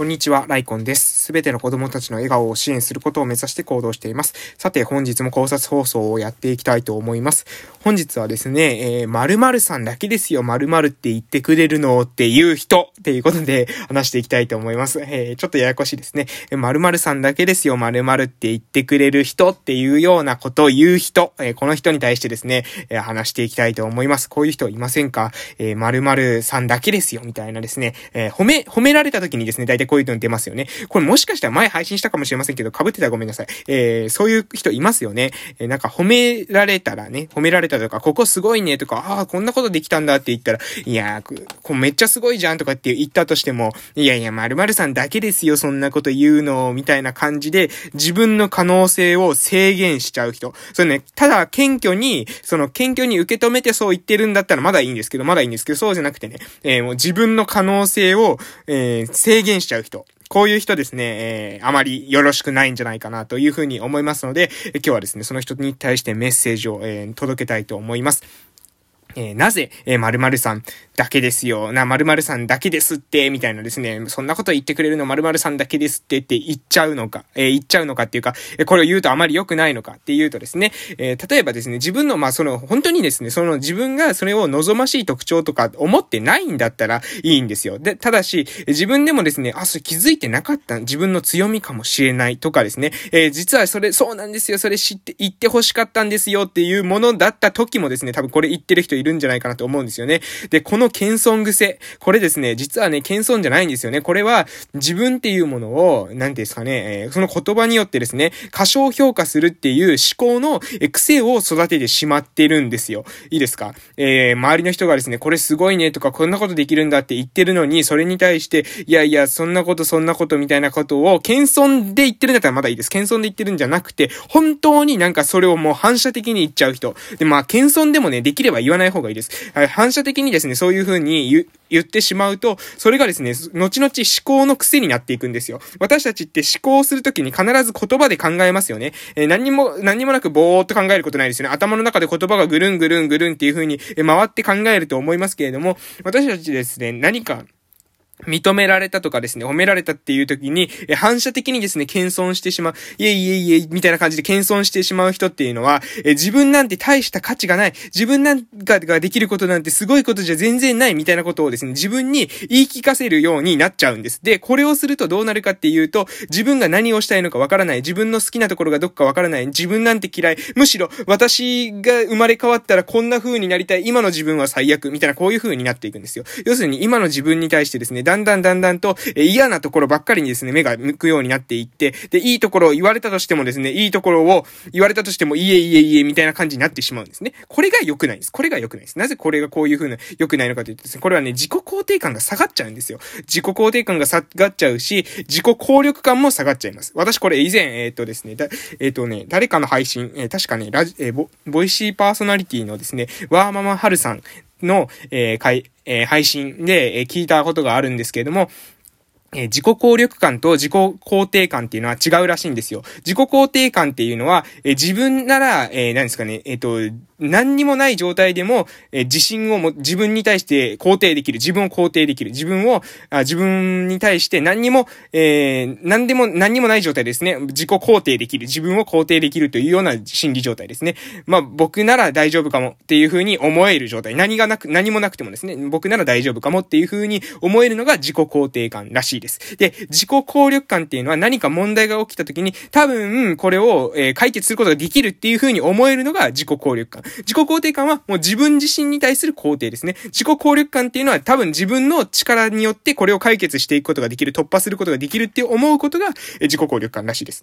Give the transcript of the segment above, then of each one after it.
こんにちは、ライコンです。すべての子供たちの笑顔を支援することを目指して行動しています。さて、本日も考察放送をやっていきたいと思います。本日はですね、えー、〇〇さんだけですよ、〇〇って言ってくれるのっていう人っていうことで話していきたいと思います。えー、ちょっとややこしいですね。〇〇さんだけですよ、〇〇って言ってくれる人っていうようなことを言う人、えー、この人に対してですね、えー、話していきたいと思います。こういう人いませんか？えー、〇〇さんだけですよ、みたいなですね、えー、褒め、褒められた時にですね、大体こういうの出ますよね。これもししかしたら前配信したかもしれませんけど、被ってたらごめんなさい。えー、そういう人いますよね。えー、なんか褒められたらね、褒められたとか、ここすごいねとか、ああ、こんなことできたんだって言ったら、いやー、こめっちゃすごいじゃんとかって言ったとしても、いやいや、〇〇さんだけですよ、そんなこと言うの、みたいな感じで、自分の可能性を制限しちゃう人。それね、ただ謙虚に、その謙虚に受け止めてそう言ってるんだったらまだいいんですけど、まだいいんですけど、そうじゃなくてね、えー、もう自分の可能性を、えー、制限しちゃう人。こういう人ですね、えー、あまりよろしくないんじゃないかなというふうに思いますので、今日はですね、その人に対してメッセージを、えー、届けたいと思います。えー、なぜ、えー、〇〇さんだけですよ。な、〇〇さんだけですって、みたいなですね、そんなこと言ってくれるの〇〇さんだけですってって言っちゃうのか、えー、言っちゃうのかっていうか、え、これを言うとあまり良くないのかっていうとですね、え、例えばですね、自分の、まあ、その、本当にですね、その自分がそれを望ましい特徴とか思ってないんだったらいいんですよ。で、ただし、自分でもですね、あ、それ気づいてなかった自分の強みかもしれないとかですね、え、実はそれ、そうなんですよ、それ知って、言って欲しかったんですよっていうものだった時もですね、多分これ言ってる人いるんじゃないかなと思うんですよね。で、この謙遜癖。これですね、実はね、謙遜じゃないんですよね。これは、自分っていうものを、なんですかね、えー、その言葉によってですね、過小評価するっていう思考の癖を育ててしまってるんですよ。いいですか？えー、周りの人がですね、これすごいねとか、こんなことできるんだって言ってるのに、それに対して、いやいや、そんなこと、そんなことみたいなことを、謙遜で言ってるんだったらまだいいです。謙遜で言ってるんじゃなくて、本当になんかそれをもう反射的に言っちゃう人。で、まあ、謙遜でもね、できれば言わない方がいいです。はい反射的にですね、そういう風に言、言ってしまうと、それがですね、後々思考の癖になっていくんですよ。私たちって思考するときに必ず言葉で考えますよね。えー、何にも、何にもなくぼーっと考えることないですよね。頭の中で言葉がぐるんぐるんぐるんっていう風に回って考えると思いますけれども、私たちですね、何か、認められたとかですね、褒められたっていう時に、え反射的にですね、謙遜してしまう、いえいえいえ、みたいな感じで謙遜してしまう人っていうのは、え自分なんて大した価値がない、自分なんかができることなんてすごいことじゃ全然ない、みたいなことをですね、自分に言い聞かせるようになっちゃうんです。で、これをするとどうなるかっていうと、自分が何をしたいのかわからない、自分の好きなところがどっかわからない、自分なんて嫌い、むしろ私が生まれ変わったらこんな風になりたい、今の自分は最悪、みたいなこういう風になっていくんですよ。要するに今の自分に対してですね、だんだんだんだんと、え嫌なところばっかりにですね、目が向くようになっていって、で、いいところを言われたとしてもですね、いいところを言われたとしても、いえいえいえ、みたいな感じになってしまうんですね。これが良くないです。これが良くないです。なぜこれがこういう風な良くないのかというとですね、これはね、自己肯定感が下がっちゃうんですよ。自己肯定感が下がっちゃうし、自己効力感も下がっちゃいます。私これ以前、えっ、ー、とですね、だえっ、ー、とね、誰かの配信、えー、確かね、ラジ、えボ、ボイシーパーソナリティのですね、ワーママハルさんの、えー、会、えー、配信で、えー、聞いたことがあるんですけれども、えー、自己効力感と自己肯定感っていうのは違うらしいんですよ。自己肯定感っていうのは、えー、自分なら、えー、何ですかね、えっ、と、何にもない状態でも、え、自信をも、自分に対して肯定できる。自分を肯定できる。自分を、あ自分に対して何にも、えー、何でも、何にもない状態ですね。自己肯定できる。自分を肯定できるというような心理状態ですね。まあ、僕なら大丈夫かもっていうふうに思える状態。何がなく、何もなくてもですね、僕なら大丈夫かもっていうふうに思えるのが自己肯定感らしいです。で、自己効力感っていうのは何か問題が起きた時に、多分、これを、えー、解決することができるっていうふうに思えるのが自己効力感。自己肯定感はもう自分自身に対する肯定ですね。自己効力感っていうのは多分自分の力によってこれを解決していくことができる、突破することができるって思うことが自己効力感らしいです。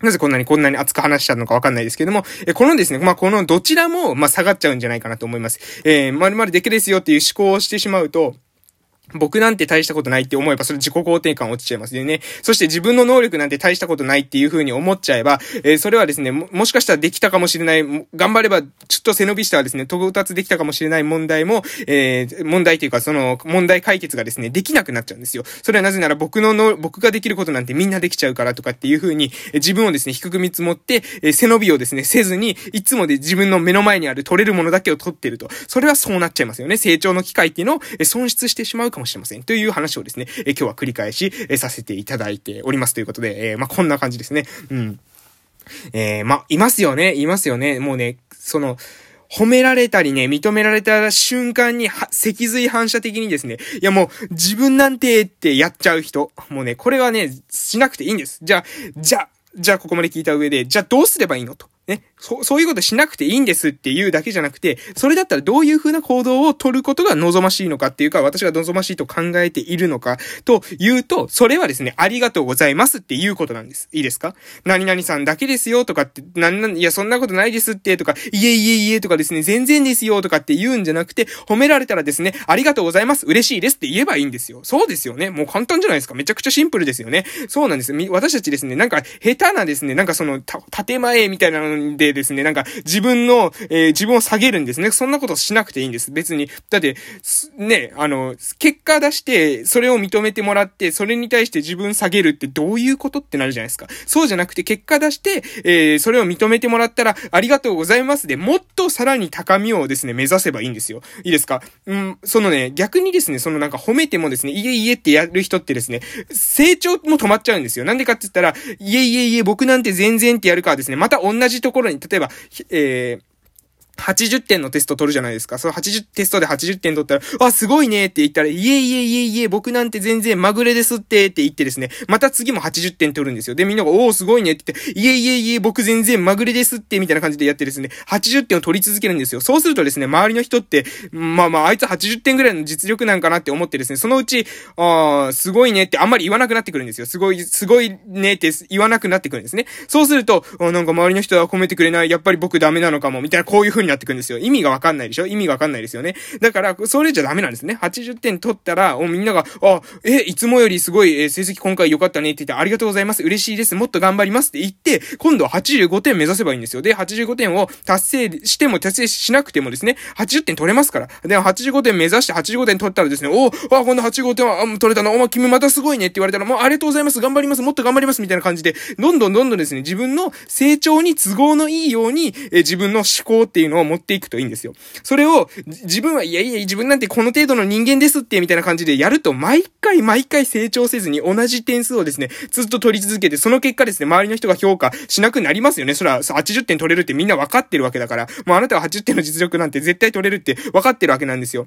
なぜこんなにこんなに熱く話したのかわかんないですけども、えこのですね、まあ、このどちらも、ま下がっちゃうんじゃないかなと思います。えー、まるまるできですよっていう思考をしてしまうと、僕なんて大したことないって思えば、それ自己肯定感落ちちゃいますよね。そして自分の能力なんて大したことないっていう風に思っちゃえば、えー、それはですねも、もしかしたらできたかもしれない、頑張れば、ちょっと背伸びしたらですね、到達できたかもしれない問題も、えー、問題というか、その、問題解決がですね、できなくなっちゃうんですよ。それはなぜなら僕のの、僕ができることなんてみんなできちゃうからとかっていう風に、自分をですね、低く見積もって、え背伸びをですね、せずに、いつもで自分の目の前にある取れるものだけを取ってると。それはそうなっちゃいますよね。成長の機会っていうのを、え損失してしまうかかもしれません。という話をですね、え今日は繰り返し、えさせていただいておりますということで、えまあ、こんな感じですね。うん。えー、まあ、いますよね、いますよね。もうね、その、褒められたりね、認められた瞬間に、脊髄反射的にですね、いやもう、自分なんてってやっちゃう人。もうね、これはね、しなくていいんです。じゃあ、じゃあ、じゃあここまで聞いた上で、じゃあどうすればいいのと。ね。そ、そういうことしなくていいんですっていうだけじゃなくて、それだったらどういう風な行動を取ることが望ましいのかっていうか、私が望ましいと考えているのか、というと、それはですね、ありがとうございますっていうことなんです。いいですか？何々さんだけですよとかって、なんなん、いや、そんなことないですってとか、いえいえいえとかですね、全然ですよとかって言うんじゃなくて、褒められたらですね、ありがとうございます、嬉しいですって言えばいいんですよ。そうですよね。もう簡単じゃないですか。めちゃくちゃシンプルですよね。そうなんです。私たちですね、なんか、下手なですね、なんかその、た、建前みたいなのでですね、なんか自分の、えー、自分を下げるんですね。そんなことしなくていいんです。別に。だって、ね、あの、結果出して、それを認めてもらって、それに対して自分下げるってどういうことってなるじゃないですか。そうじゃなくて、結果出して、えー、それを認めてもらったら、ありがとうございますで、もっとさらに高みをですね、目指せばいいんですよ。いいですか？うん、そのね、逆にですね、そのなんか褒めてもですね、いえいえってやる人ってですね、成長も止まっちゃうんですよ。なんでかって言ったら、いえいえいえ、僕なんて全然ってやるからですね、また同じとところに、例えば、えー、80点のテスト取るじゃないですか。その80テストで80点取ったら、あ、すごいねって言ったら、いえいえいえいえ、僕なんて全然まぐれですってって言ってですね、また次も80点取るんですよ。で、みんなが、おーすごいねって言って、いえいえいえ、僕全然まぐれですってみたいな感じでやってですね、80点を取り続けるんですよ。そうするとですね、周りの人って、まあまあ、あいつ80点ぐらいの実力なんかなって思ってですね、そのうち、あー、すごいねってあんまり言わなくなってくるんですよ。すごい、すごいねって言わなくなってくるんですね。そうすると、あなんか周りの人は褒めてくれない、やっぱり僕ダメなのかも、みたいなこういう風になってくるんですよ。意味がわかんないでしょ？意味がわかんないですよね。だから、それじゃダメなんですね。80点取ったら、みんなが、あ、え、いつもよりすごい、え、成績今回良かったねって言って、ありがとうございます。嬉しいです。もっと頑張りますって言って、今度は85点目指せばいいんですよ。で、85点を達成しても達成しなくてもですね、80点取れますから。で、85点目指して85点取ったらですね、おあ、こんな85点は、取れたの、お前君またすごいねって言われたら、もうありがとうございます。頑張ります。もっと頑張ります。みたいな感じで、どんどんどんどんですね、自分の成長に都合のいいように、え自分の思考っていうのをを持っていくといいんですよ。それを自分は、いやいや、自分なんてこの程度の人間ですって、みたいな感じでやると、毎回毎回成長せずに同じ点数をですね、ずっと取り続けて、その結果ですね、周りの人が評価しなくなりますよね。そら、80点取れるってみんな分かってるわけだから、もうあなたは80点の実力なんて絶対取れるって分かってるわけなんですよ。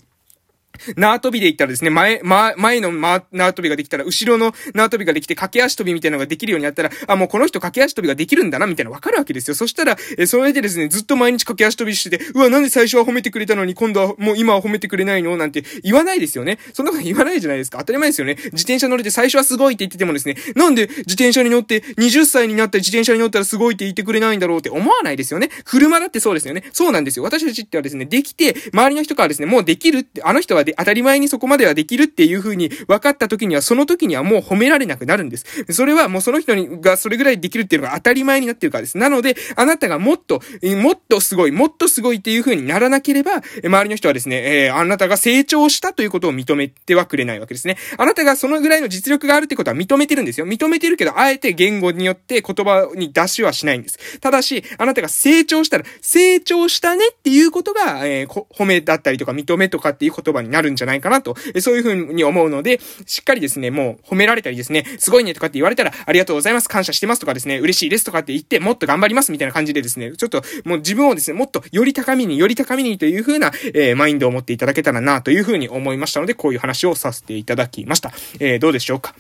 縄跳びで言ったらですね、前、前、前のま縄跳びができたら、後ろの縄跳びができて、駆け足跳びみたいなのができるようになったら、あ、もうこの人駆け足跳びができるんだな、みたいなわかるわけですよ。そしたら、え、それでですね、ずっと毎日駆け足跳びしてて、うわ、なんで最初は褒めてくれたのに、今度は、もう今は褒めてくれないの？なんて言わないですよね。そんなこと言わないじゃないですか。当たり前ですよね。自転車乗れて最初はすごいって言っててもですね、なんで自転車に乗って、20歳になったら自転車に乗ったらすごいって言ってくれないんだろうって思わないですよね。車だってそうですよね。そうなんですよ。私たちってはですね、できて、周りの人からですね、もうできるって、あの人はで当たり前にそこまではできるっていう風に分かった時には、その時にはもう褒められなくなるんです。それはもうその人にがそれぐらいできるっていうのが当たり前になってるからです。なので、あなたがもっと、もっとすごい、もっとすごいっていう風にならなければ、周りの人はですね、えー、あなたが成長したということを認めてはくれないわけですね。あなたがそのぐらいの実力があるってことは認めてるんですよ。認めてるけど、あえて言語によって言葉に出しはしないんです。ただし、あなたが成長したら、成長したねっていうことが、えー、褒めだったりとか認めとかっていう言葉になるんじゃないかなと、そういう風に思うので、しっかりですね、もう褒められたりですね、すごいねとかって言われたら、ありがとうございます、感謝してますとかですね、嬉しいですとかって言って、もっと頑張りますみたいな感じでですね、ちょっともう自分をですね、もっとより高みに、より高みにという風な、えー、マインドを持っていただけたらなという風に思いましたので、こういう話をさせていただきました。えー、どうでしょうか？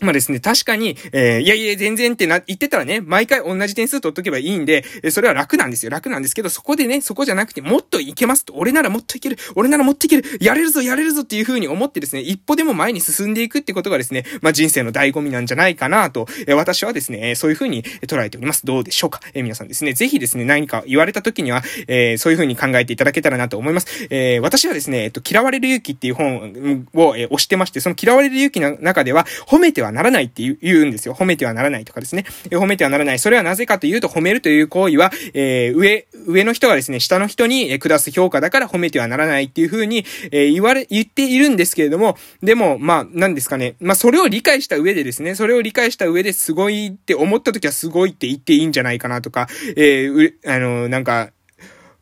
まあですね、確かに、えー、いやいや、全然ってな、言ってたらね、毎回同じ点数取っとけばいいんで、えそれは楽なんですよ。楽なんですけど、そこでね、そこじゃなくて、もっといけますと。俺ならもっといける。俺ならもっといける。やれるぞ、やれるぞっていう風に思ってですね、一歩でも前に進んでいくってことがですね、まあ人生の醍醐味なんじゃないかなと、え私はですね、そういう風に捉えております。どうでしょうか。え皆さんですね、ぜひですね、何か言われた時には、えそういう風に考えていただけたらなと思います。え私はですね、えっと、嫌われる勇気っていう本を、え押してまして、その嫌われる勇気の中では、褒めてははならないって、言うんですよ。褒めてはならないとかですね。え褒めてはならない。それはなぜかというと、褒めるという行為は、えー、上、上の人がですね、下の人に下す評価だから褒めてはならないっていう風に、えー、言われ、言っているんですけれども、でも、まあ、何ですかね。まあ、それを理解した上でですね、それを理解した上ですごいって思った時はすごいって言っていいんじゃないかなとか、えー、あの、なんか、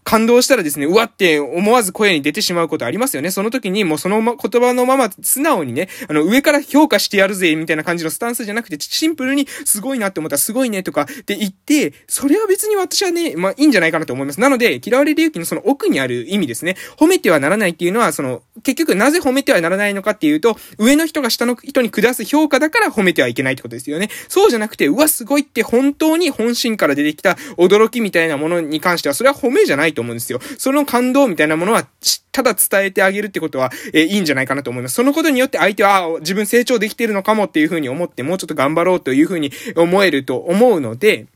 感動したらですね、うわって思わず声に出てしまうことありますよね。その時にもうその言葉のまま素直にね、あの、上から評価してやるぜ、みたいな感じのスタンスじゃなくて、シンプルにすごいなって思ったらすごいねとかって言って、それは別に私はね、まあいいんじゃないかなと思います。なので、嫌われる勇気のその奥にある意味ですね。褒めてはならないっていうのは、その、結局なぜ褒めてはならないのかっていうと、上の人が下の人に下す評価だから褒めてはいけないってことですよね。そうじゃなくて、うわ、すごいって本当に本心から出てきた驚きみたいなものに関しては、それは褒めじゃないと思うんですよ。その感動みたいなものは、ただ伝えてあげるってことは、えー、いいんじゃないかなと思います。そのことによって相手は、あ自分成長できてるのかもっていうふうに思って、もうちょっと頑張ろうというふうに思えると思うので、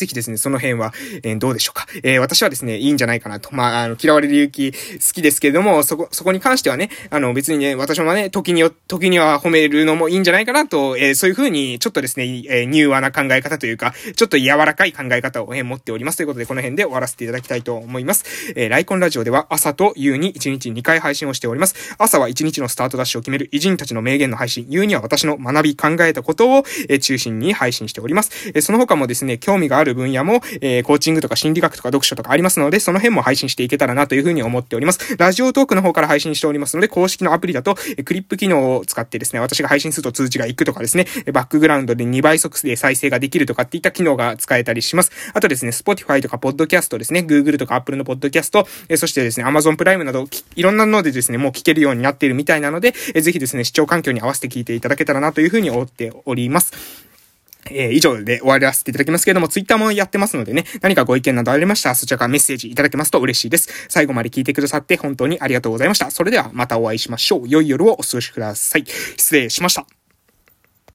ぜひですね、その辺は、えー、どうでしょうか。えー、私はですね、いいんじゃないかなと。まあ、あの、嫌われる勇気好きですけれども、そこ、そこに関してはね、あの、別にね、私もね、時によ、時には褒めるのもいいんじゃないかなと、えー、そういうふうに、ちょっとですね、えー、柔和な考え方というか、ちょっと柔らかい考え方を、えー、持っております。ということで、この辺で終わらせていただきたいと思います。えー、ライコンラジオでは朝と夕に1日2回配信をしております。朝は1日のスタートダッシュを決める偉人たちの名言の配信、夕には私の学び考えたことを、えー、中心に配信しております。えー、その他もですね、興味がある分野も、え、コーチングとか心理学とか読書とかありますので、その辺も配信していけたらなというふうに思っております。ラジオトークの方から配信しておりますので、公式のアプリだと、えクリップ機能を使ってですね、私が配信すると通知が行くとかですね、バックグラウンドで2倍速で再生ができるとかっていった機能が使えたりします。あとですね、Spotify とか Podcast ですね、Google とか Apple の Podcast、えそしてですね、Amazon プライムなど、いろんなのでですね、もう聞けるようになっているみたいなので、えぜひですね、視聴環境に合わせて聞いていただけたらなというふうに思っております。えー、以上で終わらせていただきますけれども、ツイッターもやってますのでね、何かご意見などありましたら、そちらからメッセージいただけますと嬉しいです。最後まで聞いてくださって本当にありがとうございました。それではまたお会いしましょう。良い夜をお過ごしください。失礼しました。